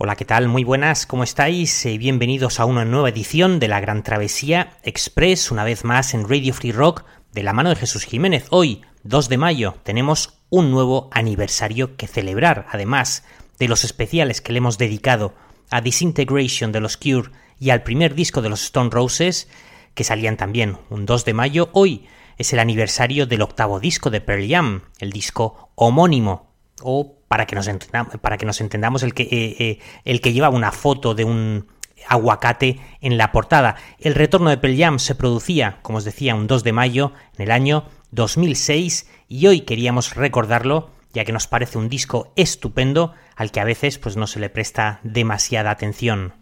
Hola, ¿qué tal? Muy buenas, ¿cómo estáis? Eh, bienvenidos a una nueva edición de la Gran Travesía Express, una vez más en Radio Free Rock, de la mano de Jesús Jiménez. Hoy, 2 de mayo, tenemos un nuevo aniversario que celebrar, además de los especiales que le hemos dedicado a Disintegration de los Cure y al primer disco de los Stone Roses, que salían también un 2 de mayo. Hoy es el aniversario del octavo disco de Pearl Jam, el disco homónimo, o para que nos, entendamos, para que nos entendamos, el que, eh, eh, el que lleva una foto de un aguacate en la portada. El retorno de Pearl Jam se producía, como os decía, un 2 de mayo en el año 2006 y hoy queríamos recordarlo ya que nos parece un disco estupendo al que a veces pues no se le presta demasiada atención.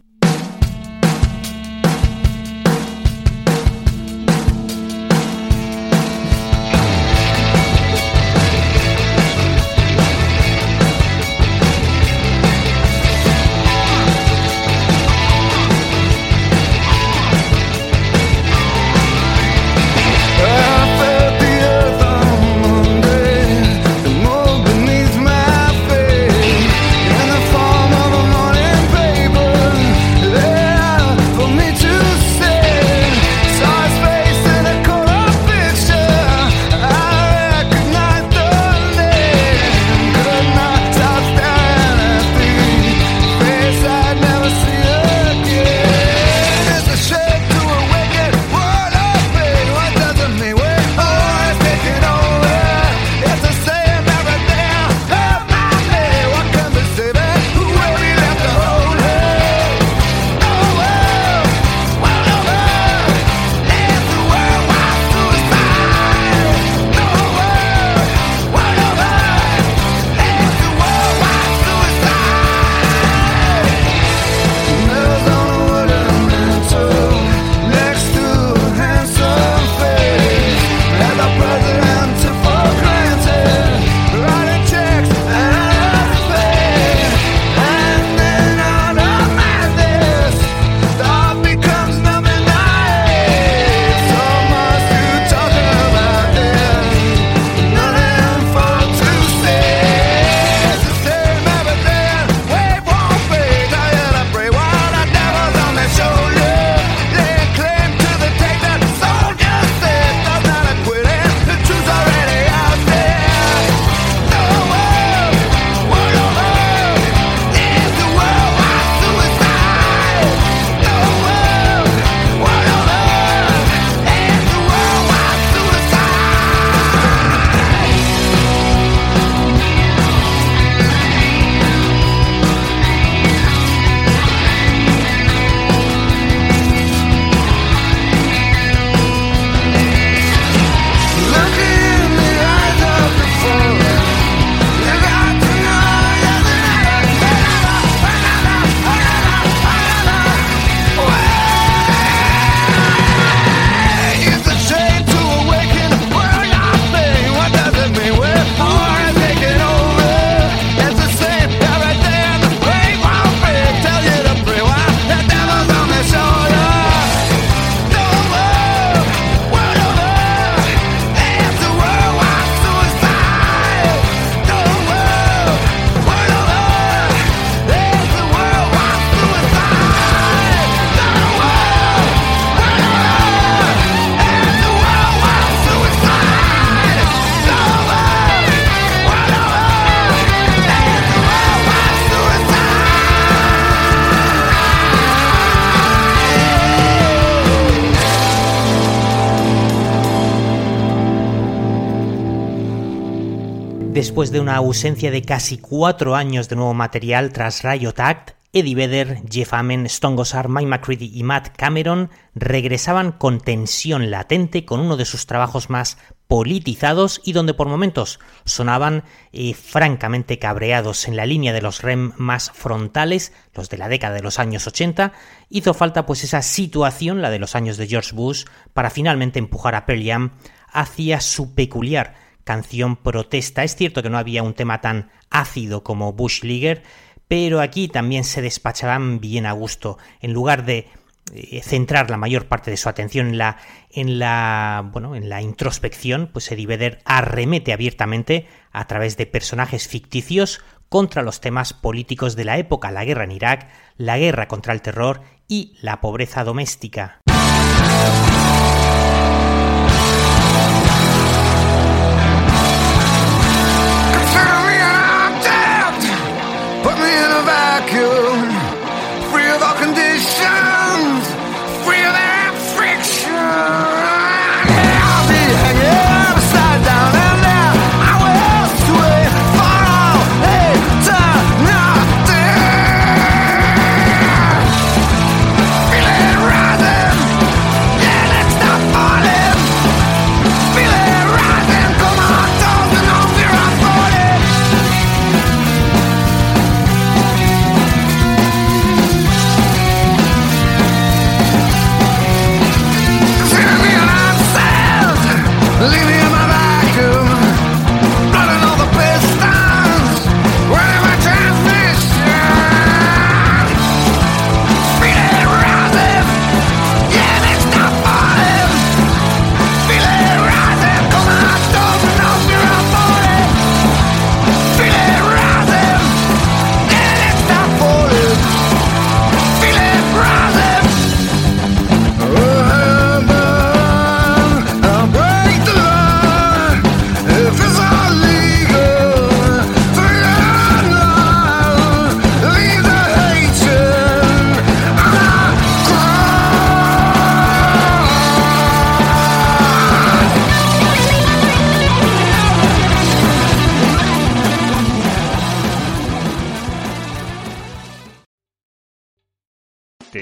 Después de una ausencia de casi cuatro años de nuevo material tras Riot Act, Eddie Vedder, Jeff Amen, Stone Gossard, Mike McCready y Matt Cameron regresaban con tensión latente con uno de sus trabajos más politizados y donde por momentos sonaban eh, francamente cabreados en la línea de los REM más frontales, los de la década de los años 80, hizo falta pues esa situación, la de los años de George Bush, para finalmente empujar a Pearl Jam hacia su peculiar canción protesta. Es cierto que no había un tema tan ácido como Bush Leaguer, pero aquí también se despachaban bien a gusto. En lugar de eh, centrar la mayor parte de su atención en la, en la, bueno, en la introspección, pues Eddie Vedder arremete abiertamente a través de personajes ficticios contra los temas políticos de la época, la guerra en Irak, la guerra contra el terror y la pobreza doméstica.